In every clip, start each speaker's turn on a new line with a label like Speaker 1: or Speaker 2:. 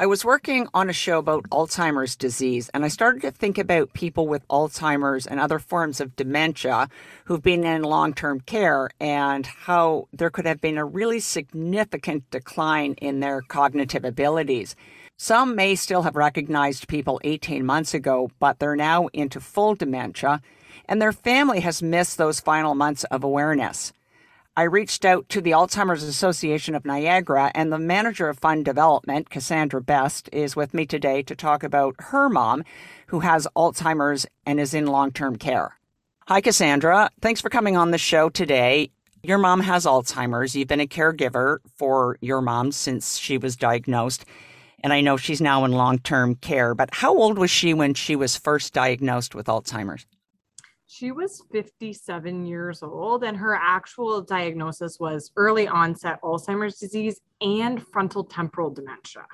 Speaker 1: I was working on a show about Alzheimer's disease, and I started to think about people with Alzheimer's and other forms of dementia who've been in long term care and how there could have been a really significant decline in their cognitive abilities. Some may still have recognized people 18 months ago, but they're now into full dementia, and their family has missed those final months of awareness. I reached out to the Alzheimer's Association of Niagara, and the manager of fund development, Cassandra Best, is with me today to talk about her mom, who has Alzheimer's and is in long term care. Hi, Cassandra. Thanks for coming on the show today. Your mom has Alzheimer's. You've been a caregiver for your mom since she was diagnosed, and I know she's now in long term care. But how old was she when she was first diagnosed with Alzheimer's?
Speaker 2: She was 57 years old and her actual diagnosis was early onset Alzheimer's disease and frontal temporal dementia.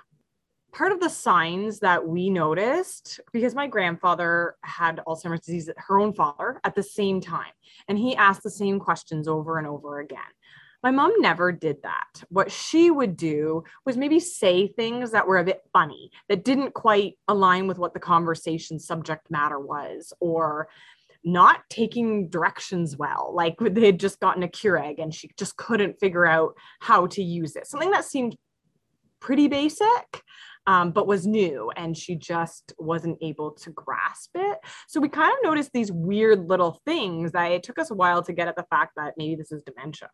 Speaker 2: Part of the signs that we noticed, because my grandfather had Alzheimer's disease, her own father, at the same time, and he asked the same questions over and over again. My mom never did that. What she would do was maybe say things that were a bit funny, that didn't quite align with what the conversation subject matter was, or not taking directions well. Like they had just gotten a Keurig and she just couldn't figure out how to use it. Something that seemed pretty basic, um, but was new and she just wasn't able to grasp it. So we kind of noticed these weird little things that it took us a while to get at the fact that maybe this is dementia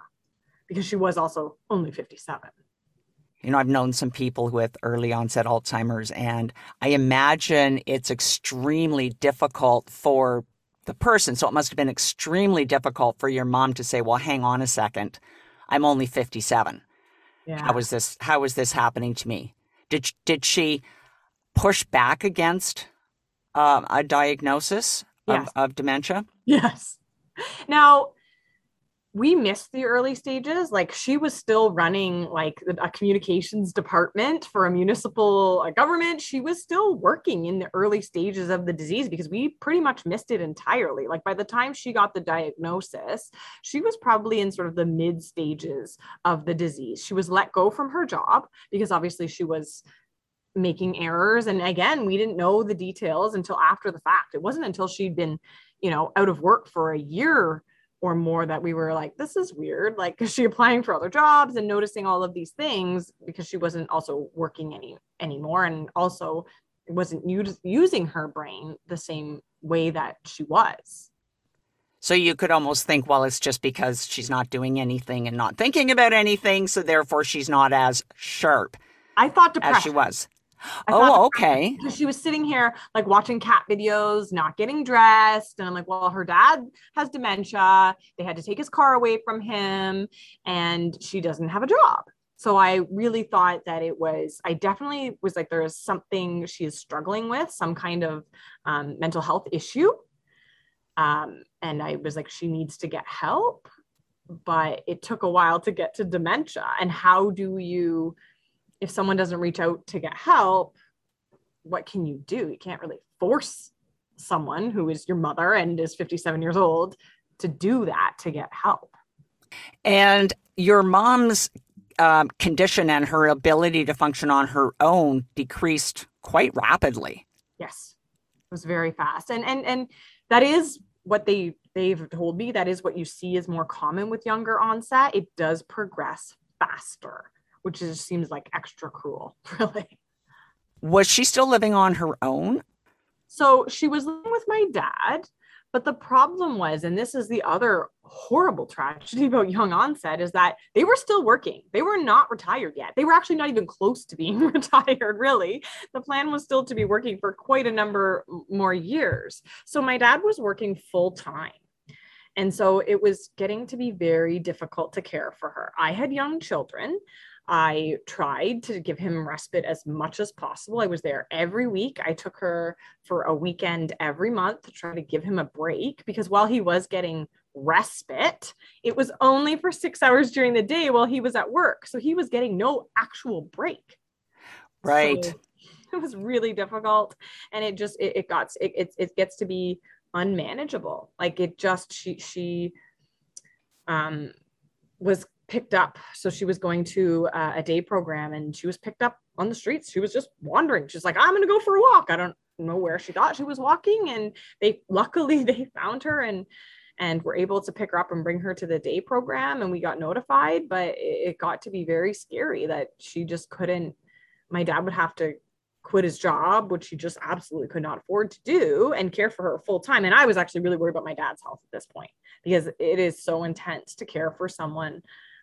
Speaker 2: because she was also only 57.
Speaker 1: You know, I've known some people with early onset Alzheimer's, and I imagine it's extremely difficult for the person. So it must have been extremely difficult for your mom to say, well, hang on a second. I'm only 57. Yeah. How is this, how is this happening to me? Did, did she push back against uh, a diagnosis yes. of, of dementia?
Speaker 2: Yes. Now, we missed the early stages. Like she was still running like a communications department for a municipal government. She was still working in the early stages of the disease because we pretty much missed it entirely. Like by the time she got the diagnosis she was probably in sort of the mid stages of the disease. She was let go from her job because obviously she was making errors. And again we didn't know the details until after the fact. It wasn't until she'd been you know out of work for a year or more that we were like, this is weird. Like, is she applying for other jobs and noticing all of these things because she wasn't also working any anymore and also wasn't u- using her brain the same way that she was.
Speaker 1: So you could almost think, well, it's just because she's not doing anything and not thinking about anything, so therefore she's not as sharp.
Speaker 2: I thought depression.
Speaker 1: as she was. Oh, okay.
Speaker 2: She was sitting here like watching cat videos, not getting dressed. And I'm like, well, her dad has dementia. They had to take his car away from him, and she doesn't have a job. So I really thought that it was, I definitely was like, there is something she is struggling with, some kind of um, mental health issue. Um, and I was like, she needs to get help. But it took a while to get to dementia. And how do you, if someone doesn't reach out to get help, what can you do? You can't really force someone who is your mother and is 57 years old to do that to get help.
Speaker 1: And your mom's um, condition and her ability to function on her own decreased quite rapidly.
Speaker 2: Yes, it was very fast, and and and that is what they they've told me. That is what you see is more common with younger onset. It does progress faster which just seems like extra cruel, really.
Speaker 1: Was she still living on her own?
Speaker 2: So she was living with my dad. But the problem was, and this is the other horrible tragedy about young onset, is that they were still working. They were not retired yet. They were actually not even close to being retired, really. The plan was still to be working for quite a number more years. So my dad was working full time. And so it was getting to be very difficult to care for her. I had young children. I tried to give him respite as much as possible. I was there every week. I took her for a weekend every month to try to give him a break because while he was getting respite, it was only for six hours during the day while he was at work. So he was getting no actual break.
Speaker 1: Right.
Speaker 2: So it was really difficult. And it just, it, it got, it, it, it gets to be unmanageable. Like it just, she, she, um, was picked up. So she was going to uh, a day program and she was picked up on the streets. She was just wandering. She's like, I'm going to go for a walk. I don't know where she thought she was walking. And they luckily they found her and and were able to pick her up and bring her to the day program and we got notified but it, it got to be very scary that she just couldn't my dad would have to quit his job, which he just absolutely could not afford to do, and care for her full time. And I was actually really worried about my dad's health at this point because it is so intense to care for someone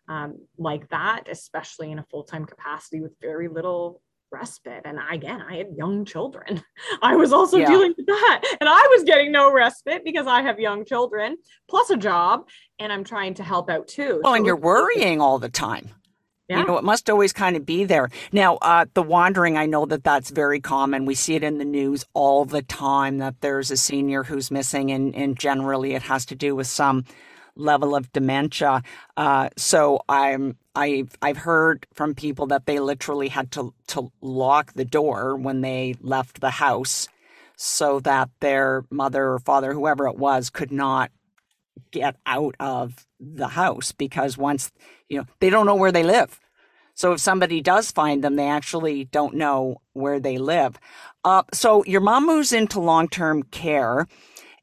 Speaker 2: um, like that, especially in a full time capacity with very little respite. And again, I had young children. I was also yeah. dealing with that. And I was getting no respite because I have young children plus a job and I'm trying to help out too.
Speaker 1: Well, so and you're worrying all the time. Yeah. You know, it must always kind of be there. Now, uh, the wandering, I know that that's very common. We see it in the news all the time that there's a senior who's missing, and, and generally it has to do with some level of dementia. Uh, so I'm I've I've heard from people that they literally had to to lock the door when they left the house so that their mother or father, whoever it was, could not get out of the house because once you know they don't know where they live so if somebody does find them they actually don't know where they live uh, so your mom moves into long-term care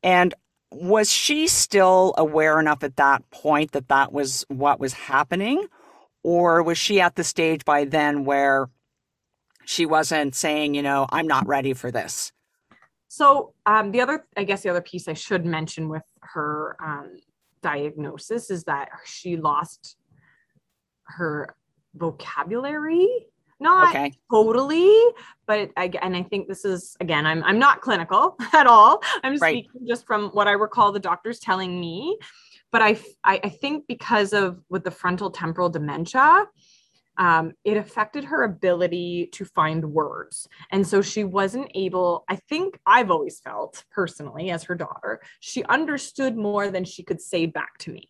Speaker 1: and was she still aware enough at that point that that was what was happening? Or was she at the stage by then where she wasn't saying you know i'm not ready for this
Speaker 2: so um, the other i guess the other piece i should mention with her um, diagnosis is that she lost her vocabulary not okay. totally but I, and i think this is again i'm, I'm not clinical at all i'm right. speaking just from what i recall the doctors telling me but I, I i think because of with the frontal temporal dementia um, it affected her ability to find words. And so she wasn't able, I think I've always felt personally as her daughter, she understood more than she could say back to me.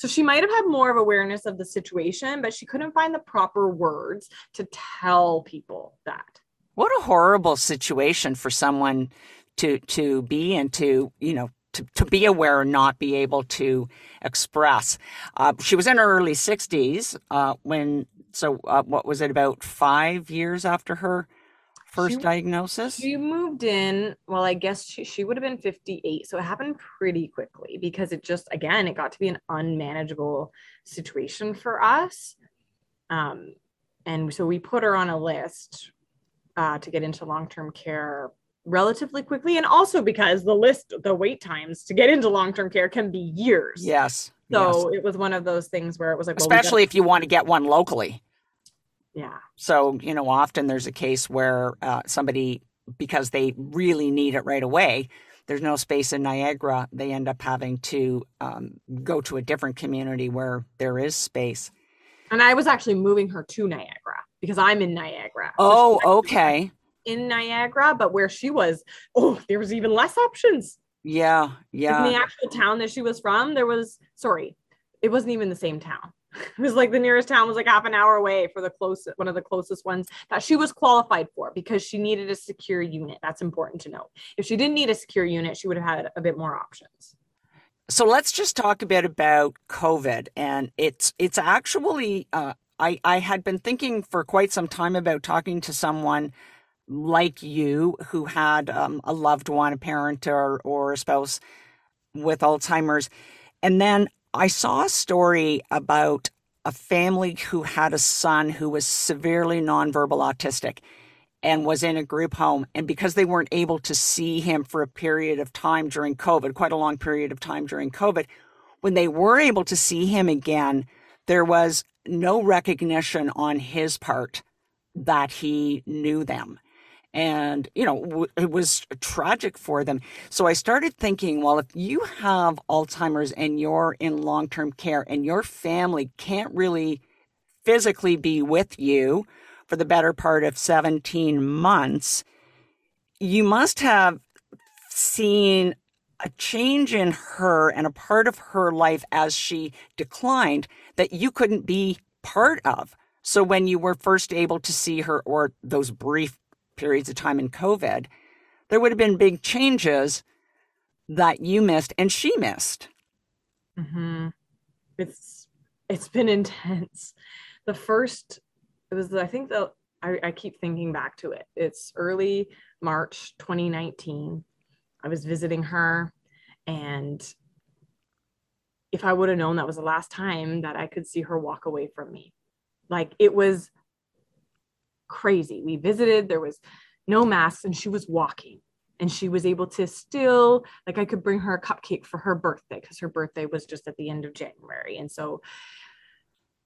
Speaker 2: So she might have had more of awareness of the situation, but she couldn't find the proper words to tell people that.
Speaker 1: What a horrible situation for someone to to be and to, you know, to, to be aware and not be able to express. Uh, she was in her early 60s uh, when so uh, what was it about five years after her first she, diagnosis
Speaker 2: she moved in well i guess she, she would have been 58 so it happened pretty quickly because it just again it got to be an unmanageable situation for us um, and so we put her on a list uh, to get into long-term care relatively quickly and also because the list the wait times to get into long-term care can be years
Speaker 1: yes
Speaker 2: so
Speaker 1: yes.
Speaker 2: it was one of those things where it was like,
Speaker 1: well, especially if you want to get one locally.
Speaker 2: Yeah.
Speaker 1: So, you know, often there's a case where uh, somebody, because they really need it right away, there's no space in Niagara. They end up having to um, go to a different community where there is space.
Speaker 2: And I was actually moving her to Niagara because I'm in Niagara.
Speaker 1: Oh, so okay.
Speaker 2: In Niagara, but where she was, oh, there was even less options.
Speaker 1: Yeah, yeah.
Speaker 2: In the actual town that she was from, there was sorry, it wasn't even the same town. It was like the nearest town was like half an hour away for the closest one of the closest ones that she was qualified for because she needed a secure unit. That's important to know. If she didn't need a secure unit, she would have had a bit more options.
Speaker 1: So let's just talk a bit about COVID, and it's it's actually uh, I I had been thinking for quite some time about talking to someone like you who had um, a loved one, a parent or, or a spouse with Alzheimer's. And then I saw a story about a family who had a son who was severely nonverbal autistic and was in a group home. And because they weren't able to see him for a period of time during COVID, quite a long period of time during COVID, when they were able to see him again, there was no recognition on his part that he knew them and you know it was tragic for them. So i started thinking well if you have alzheimer's and you're in long-term care and your family can't really physically be with you for the better part of 17 months you must have seen a change in her and a part of her life as she declined that you couldn't be part of. So when you were first able to see her or those brief periods of time in COVID, there would have been big changes that you missed and she missed.
Speaker 2: Mm-hmm. It's it's been intense. The first it was I think the I, I keep thinking back to it. It's early March 2019. I was visiting her, and if I would have known that was the last time that I could see her walk away from me, like it was crazy. We visited, there was no masks, and she was walking. And she was able to still, like, I could bring her a cupcake for her birthday because her birthday was just at the end of January. And so,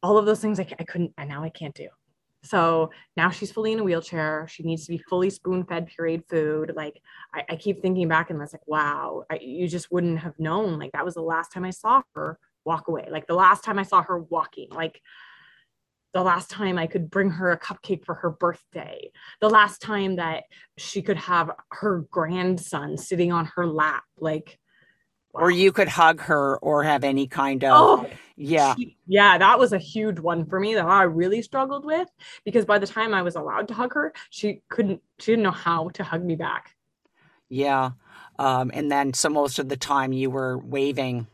Speaker 2: all of those things I, I couldn't, and now I can't do. So now she's fully in a wheelchair. She needs to be fully spoon fed, pureed food. Like I, I, keep thinking back and it's like, wow, I, you just wouldn't have known. Like that was the last time I saw her walk away. Like the last time I saw her walking. Like the last time I could bring her a cupcake for her birthday. The last time that she could have her grandson sitting on her lap. Like
Speaker 1: or you could hug her or have any kind of
Speaker 2: oh,
Speaker 1: yeah
Speaker 2: she, yeah that was a huge one for me that i really struggled with because by the time i was allowed to hug her she couldn't she didn't know how to hug me back
Speaker 1: yeah um, and then so most of the time you were waving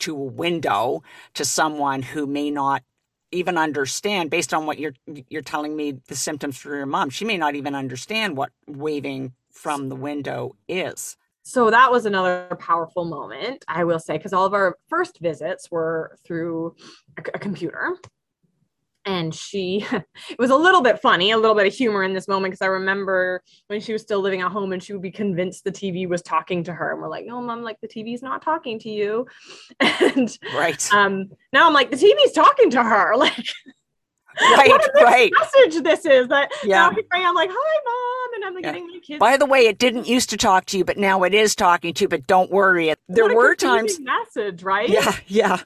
Speaker 1: to a window to someone who may not even understand based on what you're you're telling me the symptoms for your mom she may not even understand what waving from the window is
Speaker 2: so that was another powerful moment, I will say, because all of our first visits were through a, a computer. And she, it was a little bit funny, a little bit of humor in this moment because I remember when she was still living at home and she would be convinced the TV was talking to her. And we're like, no, mom, like the TV's not talking to you. And
Speaker 1: right.
Speaker 2: Um, now I'm like, the TV's talking to her. Like,
Speaker 1: right, right.
Speaker 2: message this is that yeah. I'm like, hi, mom, and I'm like yeah. getting my kids.
Speaker 1: By the way, it didn't used to talk to you, but now it is talking to you. But don't worry, there were times
Speaker 2: message, right?
Speaker 1: Yeah, yeah.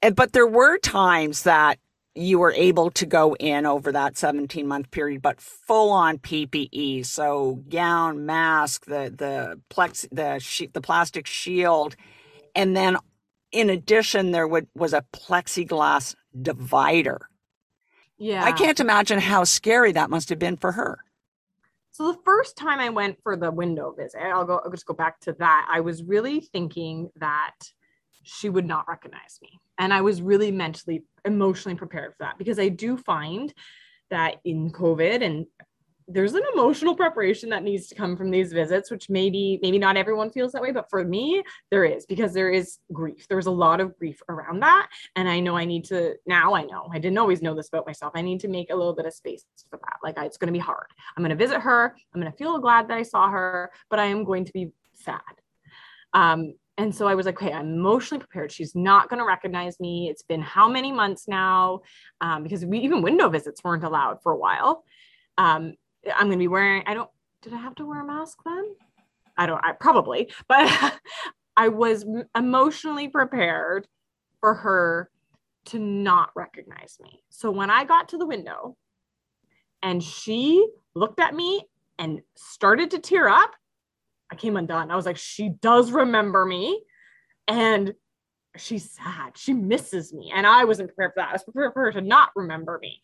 Speaker 1: And, but there were times that you were able to go in over that 17 month period, but full on PPE, so gown, mask, the the plex, the she, the plastic shield, and then in addition, there would was a plexiglass divider
Speaker 2: yeah.
Speaker 1: I can't imagine how scary that must have been for her.
Speaker 2: So the first time I went for the window visit, I'll go I'll just go back to that. I was really thinking that she would not recognize me. And I was really mentally emotionally prepared for that because I do find that in COVID and there's an emotional preparation that needs to come from these visits which maybe maybe not everyone feels that way but for me there is because there is grief. There's a lot of grief around that. And i know i need to now i know i didn't always know this about myself. I need to make a little bit of space for that. Like I, it's going to be hard. I'm going to visit her. I'm going to feel glad that i saw her but i am going to be sad. Um, and so I was like, okay, I'm emotionally prepared. She's not going to recognize me. It's been how many months now? Um, because we even window visits weren't allowed for a while. Um, I'm going to be wearing, I don't, did I have to wear a mask then? I don't, I probably, but I was emotionally prepared for her to not recognize me. So when I got to the window and she looked at me and started to tear up, I came undone. I was like, she does remember me. And she's sad. She misses me. And I wasn't prepared for that. I was prepared for her to not remember me.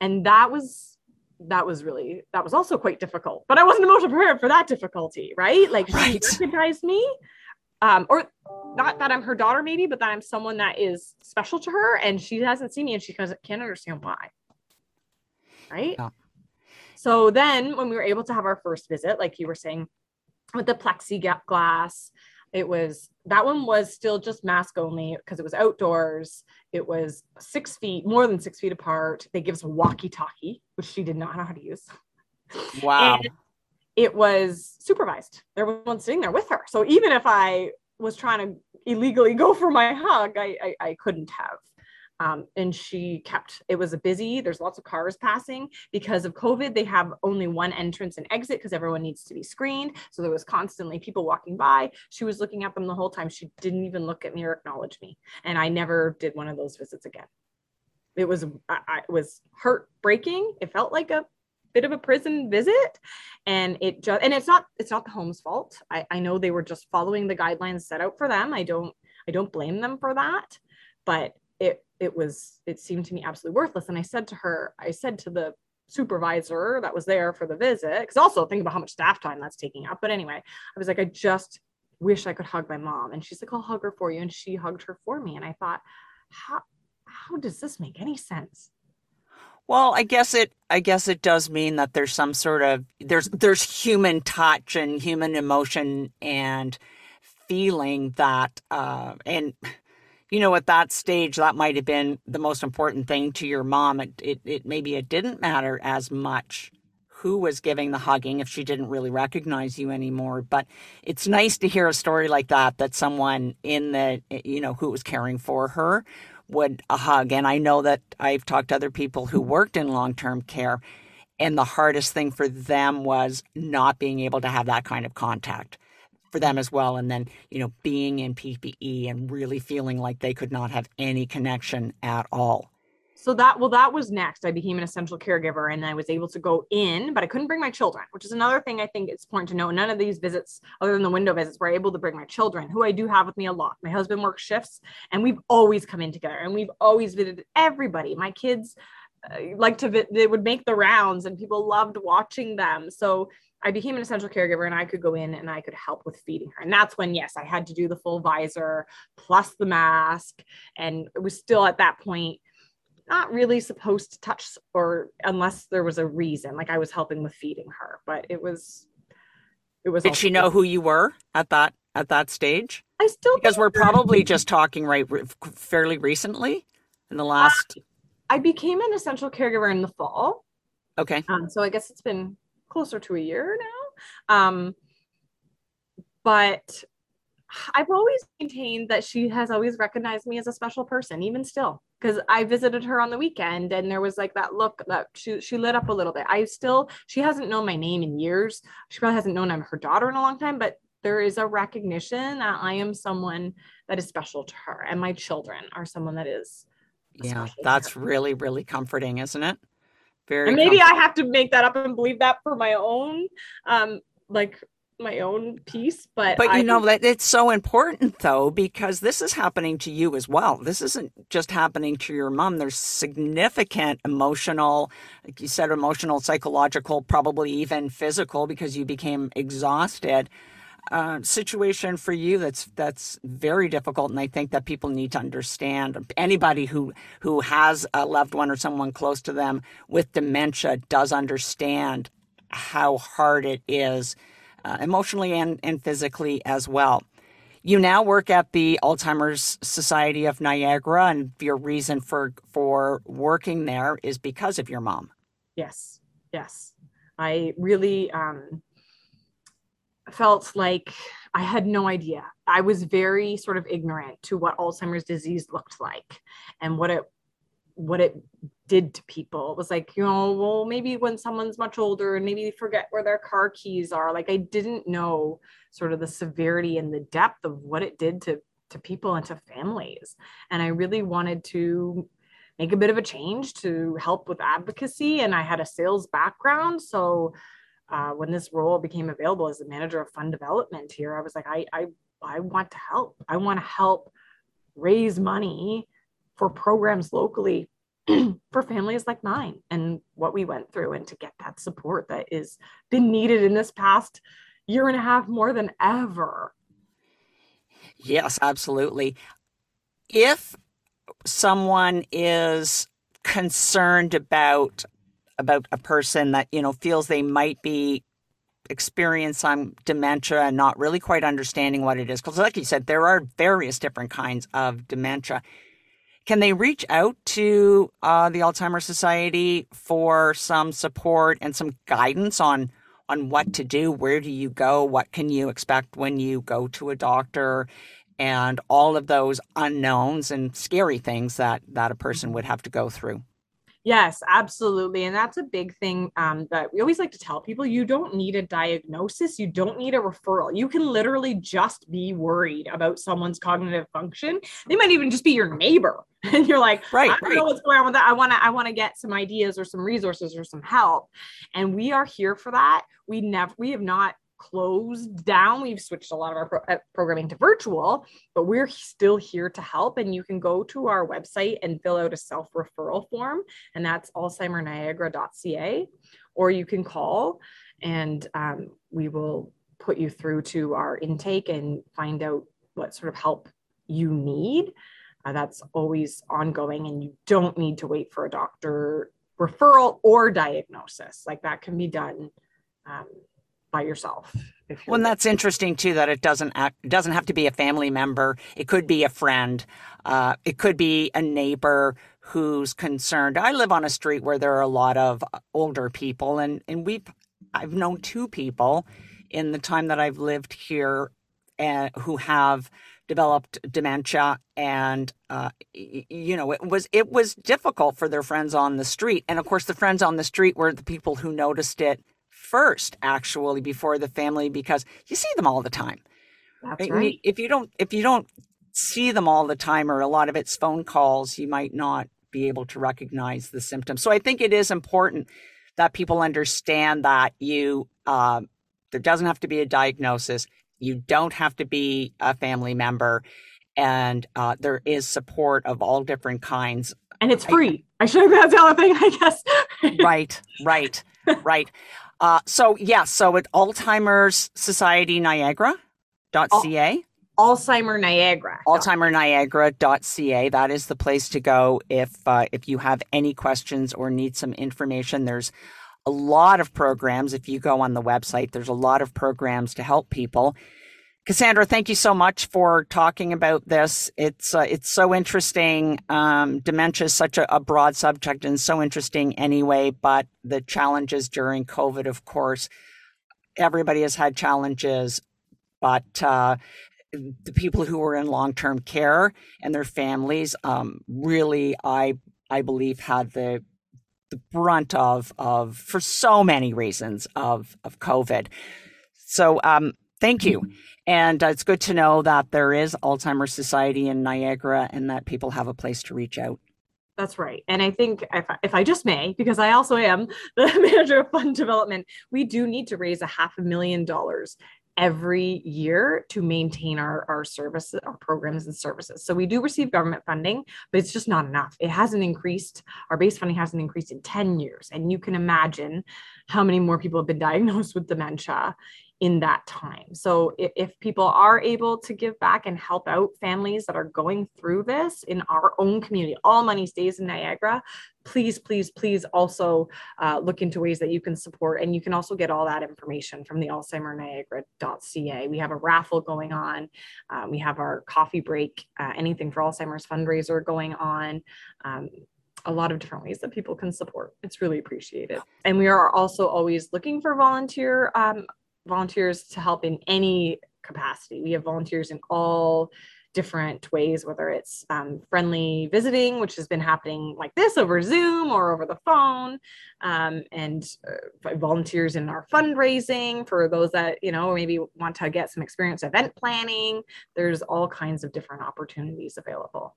Speaker 2: And that was that was really that was also quite difficult but i wasn't emotionally prepared for that difficulty right like right. she recognized me um or not that i'm her daughter maybe but that i'm someone that is special to her and she hasn't seen me and she can't understand why right yeah. so then when we were able to have our first visit like you were saying with the plexiglass it was that one was still just mask only because it was outdoors. It was six feet, more than six feet apart. They give us a walkie-talkie, which she did not know how to use.
Speaker 1: Wow.
Speaker 2: And it was supervised. There was one sitting there with her. So even if I was trying to illegally go for my hug, I, I, I couldn't have. Um, and she kept it was a busy there's lots of cars passing. Because of covid they have only one entrance and exit because everyone needs to be screened. So there was constantly people walking by. She was looking at them the whole time. She didn't even look at me or acknowledge me. And i never did one of those visits again. It was I, it was heartbreaking. It felt like a bit of a prison visit. And it just and it's not it's not the home's fault. I, I know they were just following the guidelines set out for them. I don't i don't blame them for that. But it was it seemed to me absolutely worthless. And i said to her i said to the supervisor that was there for the visit because also think about how much staff time that's taking up. But anyway i was like i just wish i could hug my mom. And she's like i'll hug her for you. And she hugged her for me. And i thought how how does this make any sense?
Speaker 1: Well, I guess it I guess it does mean that there's some sort of there's there's human touch and human emotion and feeling that uh and you know at that stage that might have been the most important thing to your mom. It, it, it maybe it didn't matter as much who was giving the hugging if she didn't really recognize you anymore. But it's nice to hear a story like that that someone in the eh, you know who was caring for her would a hug. And I know that I've talked to other people who worked in long term care, and the hardest thing for them was not being able to have that kind of contact for them as well. And then, you know, being in PPE and really feeling like they could not have any connection at all.
Speaker 2: So that well that was next. I became an essential caregiver and i was able to go in but i couldn't bring my children which is another thing i think it's important to know. None of these visits other than the window visits were able to bring my children who i do have with me a lot. My husband works shifts and we've always come in together and we've always visited everybody. My kids uh, like to they would make the rounds and people loved watching them. So I became an essential caregiver and I could go in and I could help with feeding her. And that's when, yes, I had to do the full visor plus the mask. And it was still at that point not really supposed to touch or unless there was a reason like i was helping with feeding her but it was
Speaker 1: it was did she know who you were at that at that stage
Speaker 2: i still
Speaker 1: because we're probably just talking right fairly recently in the last
Speaker 2: i became an essential caregiver in the fall
Speaker 1: okay
Speaker 2: um, so i guess it's been closer to a year now um but I've always maintained that she has always recognized me as a special person, even still, because I visited her on the weekend and there was like that look that she, she lit up a little bit. I still, she hasn't known my name in years. She probably hasn't known I'm her daughter in a long time, but there is a recognition that I am someone that is special to her and my children are someone that is.
Speaker 1: Yeah, that's really, really comforting, isn't it?
Speaker 2: Very. Maybe I have to make that up and believe that for my own, um, like my own piece but
Speaker 1: but you I, know that it's so important though because this is happening to you as well. This isn't just happening to your mom. There's significant emotional like you said emotional psychological probably even physical because you became exhausted uh, situation for you that's that's very difficult and i think that people need to understand anybody who who has a loved one or someone close to them with dementia does understand how hard it is uh, emotionally and, and physically as well. You now work at the Alzheimer's Society of Niagara, and your reason for for working there is because of your mom.
Speaker 2: Yes, yes, I really um, felt like I had no idea. I was very sort of ignorant to what Alzheimer's disease looked like and what it what it did to people. It was like, you know, well, maybe when someone's much older and maybe they forget where their car keys are. Like I didn't know sort of the severity and the depth of what it did to to people and to families. And I really wanted to make a bit of a change to help with advocacy. And I had a sales background. So uh, when this role became available as the manager of fund development here, I was like, I I I want to help. I want to help raise money for programs locally for families like mine and what we went through and to get that support that is been needed in this past year and a half more than ever
Speaker 1: yes absolutely if someone is concerned about about a person that you know feels they might be experiencing dementia and not really quite understanding what it is because like you said there are various different kinds of dementia can they reach out to uh, the Alzheimer's Society for some support and some guidance on on what to do? Where do you go? What can you expect when you go to a doctor? And all of those unknowns and scary things that that a person would have to go through.
Speaker 2: Yes, absolutely. And that's a big thing um, that we always like to tell people you don't need a diagnosis, you don't need a referral. You can literally just be worried about someone's cognitive function. They might even just be your neighbor. And you're like, right, I don't right. know what's going on with that. I want to, I want to get some ideas or some resources or some help. And we are here for that. We never, we have not closed down. We've switched a lot of our pro- uh, programming to virtual, but we're still here to help. And you can go to our website and fill out a self referral form, and that's alzheimerniagara.ca, or you can call and um, we will put you through to our intake and find out what sort of help you need. Uh, that's always ongoing, and you don't need to wait for a doctor referral or diagnosis. Like that can be done um, by yourself.
Speaker 1: Well, and that's interesting too that it doesn't act, it doesn't have to be a family member. It could be a friend. Uh, it could be a neighbor who's concerned. I live on a street where there are a lot of older people, and and we've I've known two people in the time that I've lived here uh, who have developed dementia and uh, you know it was it was difficult for their friends on the street and of course the friends on the street were the people who noticed it first actually before the family because you see them all the time
Speaker 2: that's right
Speaker 1: if you don't if you don't see them all the time or a lot of it's phone calls you might not be able to recognize the symptoms so i think it is important that people understand that you uh, there doesn't have to be a diagnosis you don't have to be a family member, and uh, there is support of all different kinds.
Speaker 2: And it's free. I, I should have that's the other thing, I guess.
Speaker 1: right, right, right. Uh, so yes, yeah, so at Alzheimer's Society Niagara.ca.
Speaker 2: Alzheimer Niagara.
Speaker 1: Alzheimer Niagara.ca. That is the place to go if uh, if you have any questions or need some information. There's a lot of programs. If you go on the website, there's a lot of programs to help people. Cassandra, thank you so much for talking about this. It's uh, it's so interesting. Um, dementia is such a, a, broad subject and so interesting anyway. But the challenges during COVID, of course, everybody has had challenges. But uh, the people who are in long term care and their families um, really, I I believe, had the the brunt of of for so many reasons of of COVID. So um, thank you, and uh, it's good to know that there is Alzheimer's Society in Niagara and that people have a place to reach out.
Speaker 2: That's right. And I think if, if I just may, because I also am the manager of fund development, we do need to raise a half a million dollars every year to maintain our, our services, our programs and services. So we do receive government funding, but it's just not enough. It hasn't increased. Our base funding hasn't increased in 10 years. And you can imagine how many more people have been diagnosed with dementia in that time. So if, if, people are able to give back and help out families that are going through this in our own community, all money stays in Niagara. Please, please, please also uh, look into ways that you can support. And you can also get all that information from the alzheimerniagara.ca. We have a raffle going on. Um, we have our coffee break, uh, anything for Alzheimer's fundraiser going on. Um, a lot of different ways that people can support. It's really appreciated. And we are also always looking for volunteer um, volunteers to help in any capacity. We have volunteers in all different ways, whether it's um, friendly visiting, which has been happening like this over Zoom or over the phone, um, and uh, volunteers in our fundraising for those that, you know, maybe want to get some experience event planning. There's all kinds of different opportunities available.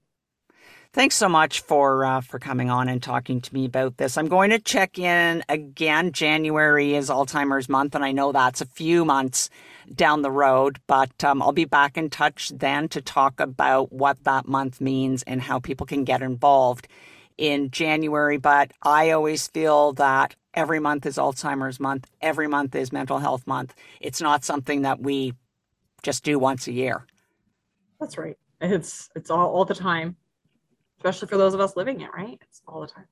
Speaker 1: Thanks so much for uh, for coming on and talking to me about this. I'm going to check in again. January is Alzheimer's month, and I know that's a few months down the road, but um, I'll be back in touch then to talk about what that month means and how people can get involved in January. But I always feel that every month is Alzheimer's month, every month is mental health month. It's not something that we just do once a year.
Speaker 2: That's right. It's it's all all the time especially for those of us living it, right? It's all the time.